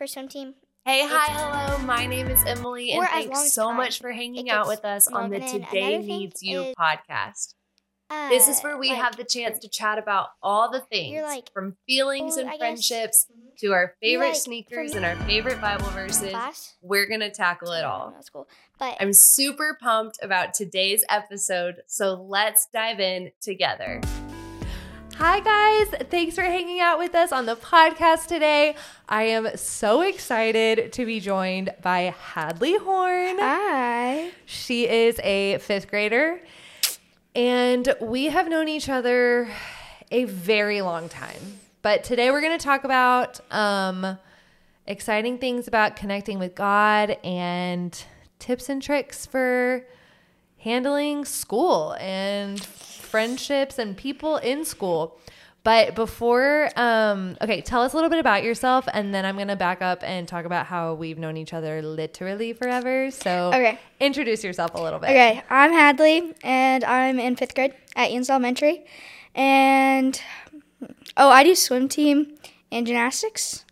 for swim team. Hey, hi, hello. My name is Emily, and Or as long thanks so time much for hanging out with us on the Today Needs You is, podcast. This is Uh, where we like, have the chance to chat about all the things like, from feelings old, and I guess. friendships to our favorite like, sneakers from and our favorite Bible verses. class. We're going to tackle it all. That's cool. But I'm super pumped about today's episode, so let's dive in together. Hi, guys. Thanks for hanging out with us on the podcast today. I am so excited to be joined by Hadley Horne. hi. She is a fifth grader, and we have known each other a very long time. But today we're going to talk about um, exciting things about connecting with God and tips and tricks for handling school and friendships and people in school. But before, um, okay, tell us a little bit about yourself, and then I'm gonna back up and talk about how we've known each other literally forever. So, Okay. introduce yourself a little bit. Okay, I'm Hadley, and I'm in fifth grade at Eanes Elementary. And oh, I do swim team and gymnastics.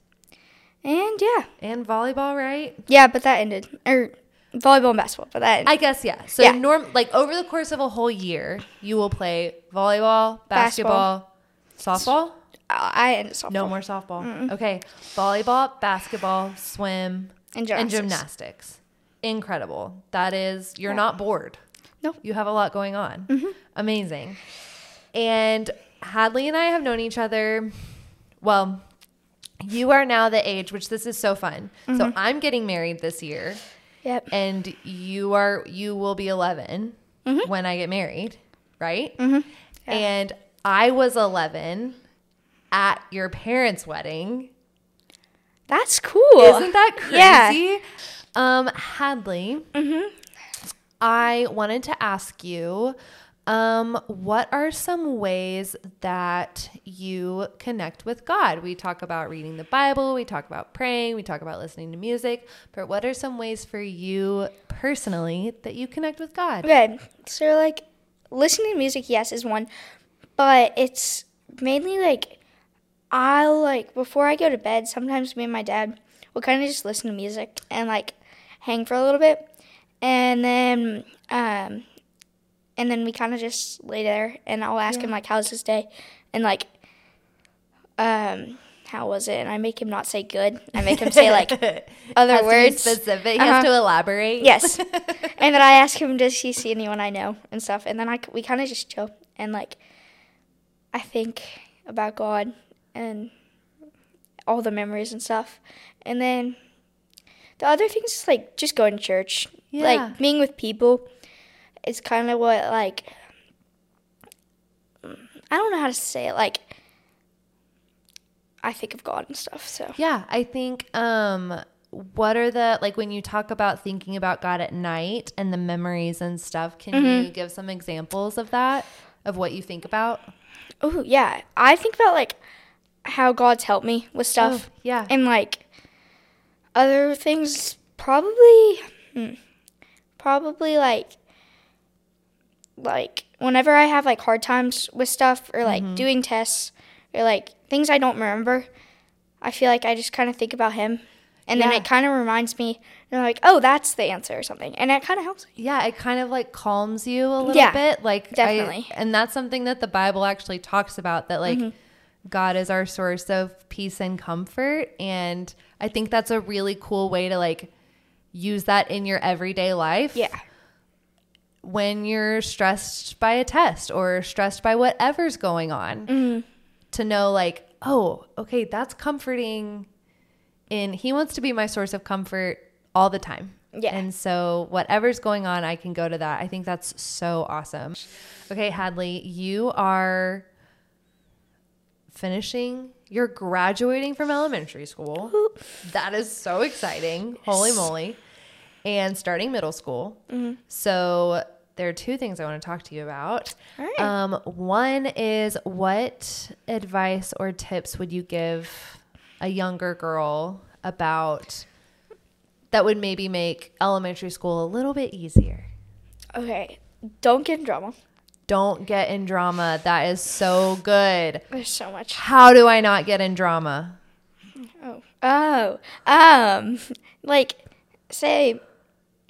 And yeah, And volleyball, right? yeah, but that ended. Or volleyball and basketball, but that ended. I guess yeah. So Yeah. norm like over the course of a whole year, you will play volleyball, basketball, softball. I, ended softball. No more softball. Okay, volleyball, basketball, swim, And and gymnastics. gymnastics. Incredible. That is, you're not bored. No. You have a lot going on. Mm-hmm. Amazing. And Hadley and I have known each other. Well, you are now the age, which this is so fun. So mm-hmm. I'm getting married this year, Yep. and you are you will be 11 mm-hmm. when I get married, right? Mm-hmm. And I was 11 at your parents' wedding. That's cool. Isn't that crazy? Yeah. Um, Hadley, mm-hmm. I wanted to ask you, um, what are some ways that you connect with God? We talk about reading the Bible, we talk about praying, we talk about listening to music, but what are some ways for you personally that you connect with God? Okay, so like listening to music, yes, is one, but it's mainly like I'll like before I go to bed. Sometimes me and my dad will kind of just listen to music and like hang for a little bit, and then um, and then we kind of just lay there, and I'll ask him like, "How's his day?" and like, um. How was it? And I make him not say good. I make him say like other Has to be words. specific. He Uh-huh. has to elaborate. Yes. and then I ask him, does he see anyone I know and stuff. And then I, we kind of just chill and like, I think about God and all the memories and stuff. And then the other things is like just going to church, Yeah. like being with people. Is kind of what like I don't know how to say it. Like I think of God and stuff. So Yeah, I think um what are the like when you talk about thinking about God at night and the memories and stuff, can Mm-hmm. you give some examples of that? Of what you think about? Oh yeah, I think about like how God's helped me with stuff, Oh, yeah. and like other things. Probably, hmm, probably like like whenever I have like hard times with stuff or like doing tests or like things I don't remember, I feel like I just kind of think about Him, and then it kind of reminds me. Know, like oh, that's the answer or something, and it kind of helps. me. yeah, it kind of like calms you a little Yeah, bit. Like I- definitely. and that's something that the Bible actually talks about that like Mm-hmm. God is our source of peace and comfort. And I think that's a really cool way to like use that in your everyday life. Yeah, when you're stressed by a test or stressed by whatever's going on Mm-hmm. to know like oh okay that's comforting and he wants to be my source of comfort all the time. Yeah. and so whatever's going on i can go to that. I think that's so awesome. Okay hadley you are finishing you're graduating from elementary school. That is so exciting. Holy moly. And starting middle school. So there are two things I want to talk to you about. All right. Um, one is what advice or tips would you give a younger girl about that would maybe make elementary school a little bit easier? okay. Don't get in drama. Don't get in drama. That is so good. There's so much. How do I not get in drama? Oh. Oh. Um. Like, say,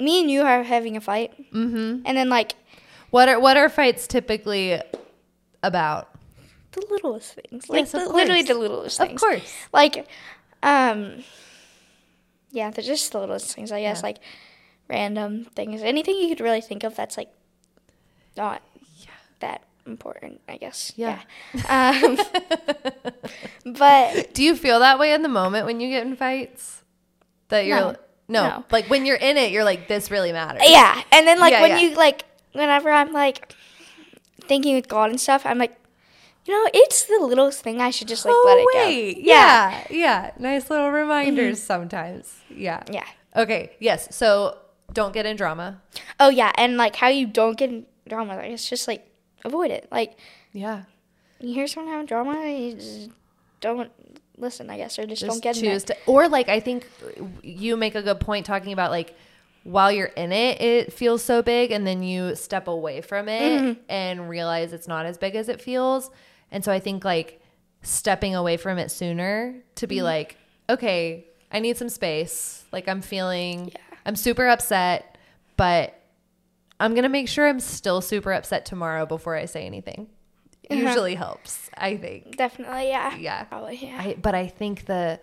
me and you are having a fight, mm-hmm. and then like What are what are fights typically about? the littlest things, like Yes, the, literally the littlest things. Of course. Like, um. Yeah, they're just the littlest things, I guess. Yeah. Like random things, anything you could really think of that's like not that important, I guess. Yeah. Yeah. Um, but Do you feel that way in the moment when you get in fights? That you're No. No, No. like when you're in it, you're like, this really matters. Yeah, and then like Yeah, when yeah. you like whenever I'm like thinking with God and stuff, I'm like, you know, it's the littlest thing. I should just like let oh, it Oh, wait. go. Yeah. yeah. Nice little reminders mm-hmm. sometimes. Yeah. yeah. Okay. Yes. So don't get in drama. Oh yeah, and like how you don't get in drama, like it's just like avoid it. Like Yeah. you hear someone having drama, you just don't listen, I guess, or just, don't Just get in choose it. to, or like I think you make a good point talking about like while you're in it, it feels so big, and then you step away from it Mm-hmm. and realize it's not as big as it feels. And so I think like stepping away from it sooner to Mm-hmm. be like, okay, I need some space. Like I'm feeling, I'm super upset, but I'm gonna make sure I'm still super upset tomorrow before I say anything. Uh-huh. Usually helps, I think. Definitely, yeah. Yeah. Probably, yeah. I, but I think the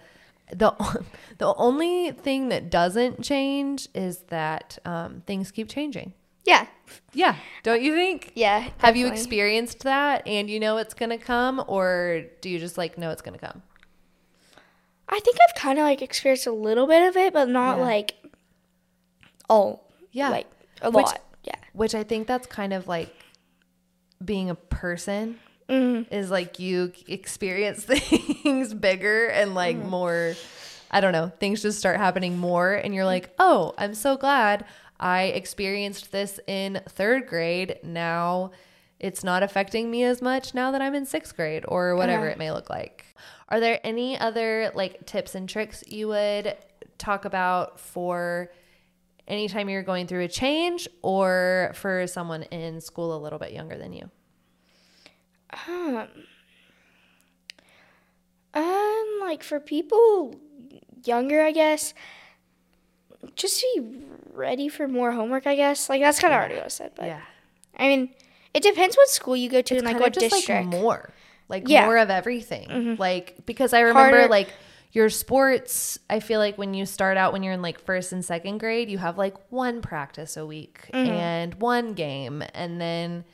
the the only thing that doesn't change is that um, things keep changing. yeah. Yeah, don't you think? Yeah. Have you experienced that, and you know it's gonna come, or do you just like know it's gonna come? I think I've kind of like experienced a little bit of it, but not Yeah. like oh Yeah. like a Which- lot. Yeah. Which I think that's kind of like being a person Mm-hmm. is like you experience things bigger and like Mm-hmm. more I don't know, things just start happening more and you're like, "Oh, I'm so glad I experienced this in 3rd grade. Now it's not affecting me as much now that I'm in 6th grade or whatever Uh-huh. it may look like." Are there any other like tips and tricks you would talk about for anytime you're going through a change or for someone in school a little bit younger than you? Um, um, like for people younger, I guess, just be ready for more homework. I guess like that's kind of already what I said, but Yeah. I mean, it depends what school you go to and like what district. like more like Yeah. Mm-hmm. more of everything like because i remember Harder- like your sports i feel like when you start out when you're in like first and second grade you have like one practice a week Mm-hmm. and one game and then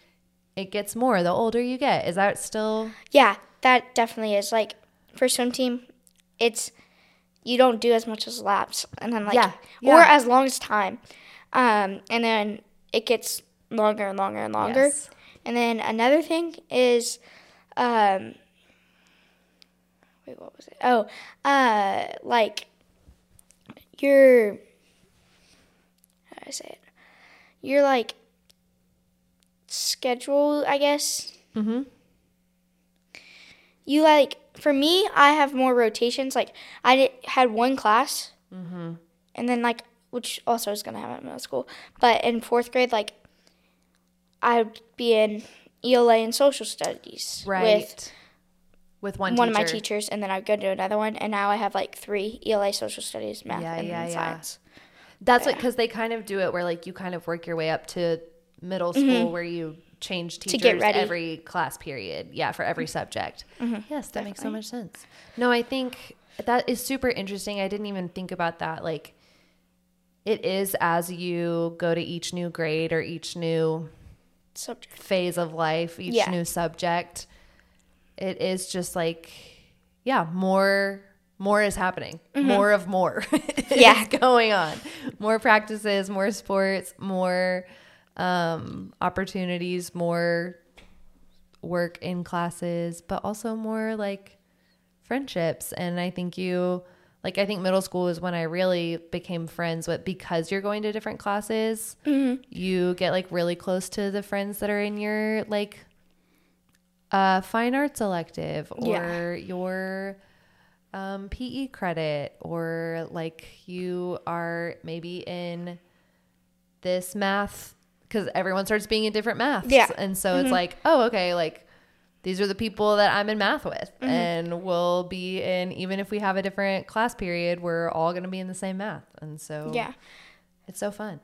it gets more the older you get is that still yeah, that definitely is like for swim team, it's you don't do as much as laps, and then like Yeah, or as long as time, um, and then it gets longer and longer and longer. Yes. And then another thing is, um, wait, what was it? Oh, uh, like your, how do I say it? Your like schedule, I guess. mm-hmm You like for me, I have more rotations. Like I did, had one class, and then like which also is gonna have at middle school. But in fourth grade, like I'd be in ELA and social studies right with with one one of my teachers, and then I'd go to another one. And now I have like three ELA social studies, math, Yeah, and yeah, yeah. science. That's what because they kind of do it where like you kind of work your way up to middle school where you change teachers Mm-hmm. get ready. Mm-hmm. every class period. Yeah, for every subject. Yes, that makes so much sense. No, I think that is super interesting. I didn't even think about that. Like it is as you go to each new grade or each new Subject. phase of life, each Yeah. new subject, it is just like, yeah, more more is happening. More of more Mm-hmm. Yeah. going on. More practices, more sports, more um, opportunities, more work in classes, but also more like friendships. And I think you like I think middle school is when I really became friends with because you're going to different classes. You get like really close to the friends that are in your like uh fine arts elective or Yeah. your um PE credit or like you are maybe in this math because everyone starts being in different maths. Yeah. And so it's like, oh, okay, like these are the people that I'm in math with, Mm-hmm. and we'll be in even if we have a different class period, we're all going to be in the same math, and so Yeah, it's so fun.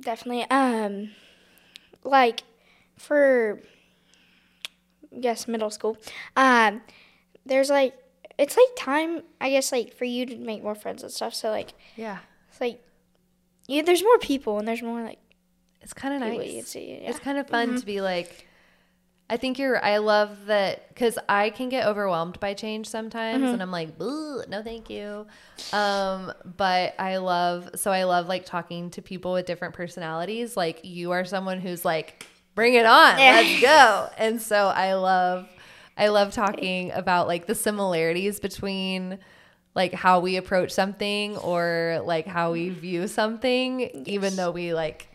definitely. Um, like for yes, middle school. Um, there's like it's like time. I guess like for you to make more friends and stuff. So like Yeah, it's like yeah, there's more people and there's more like it's kind of nice. see. Yeah. Mm-hmm. It's kind of fun to be like. I think you're. I love that because I can get overwhelmed by change sometimes, Mm-hmm. and I'm like, no, thank you. Um, but I love. So I love like talking to people with different personalities. Like you are someone who's like, bring it on, let's go. And so I love. I love talking about like the similarities between like how we approach something or like how we view something, even though we like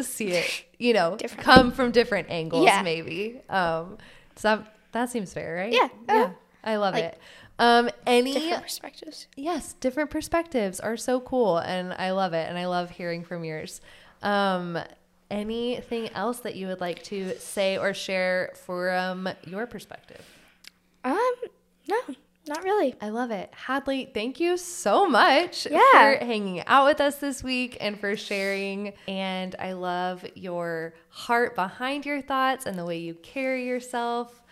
see it, you know, Different. come from different angles, Yeah. maybe. Um, so that, that seems fair, right? Yeah. yeah, I love Like, it. Um, any different perspectives. yes, different perspectives are so cool, and I love it, and I love hearing from yours. Um, anything else that you would like to say or share from your perspective? Um, no, not really. I love it. Hadley, thank you so much Yeah. for hanging out with us this week and for sharing. And I love your heart behind your thoughts and the way you carry yourself.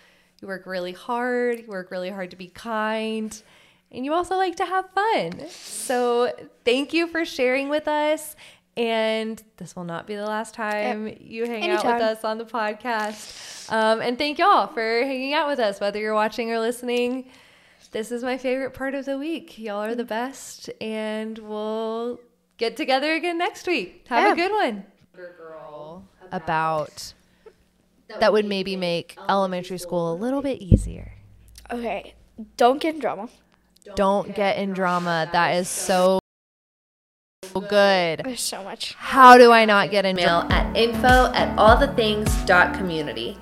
You work really hard, you work really hard to be kind, and you also like to have fun. So thank you for sharing with us. And this will not be the last time you hang out with us on the podcast. Um, and thank y'all for hanging out with us, whether you're watching or listening this is my favorite part of the week. Y'all are the best, and we'll get together again next week. Have Yeah. a good one. Girl about that would maybe make elementary school a little bit easier. Okay, don't get in drama. Don't get in drama. That is so good. There's so much. How do I not get in Mail at info at allthethings.community.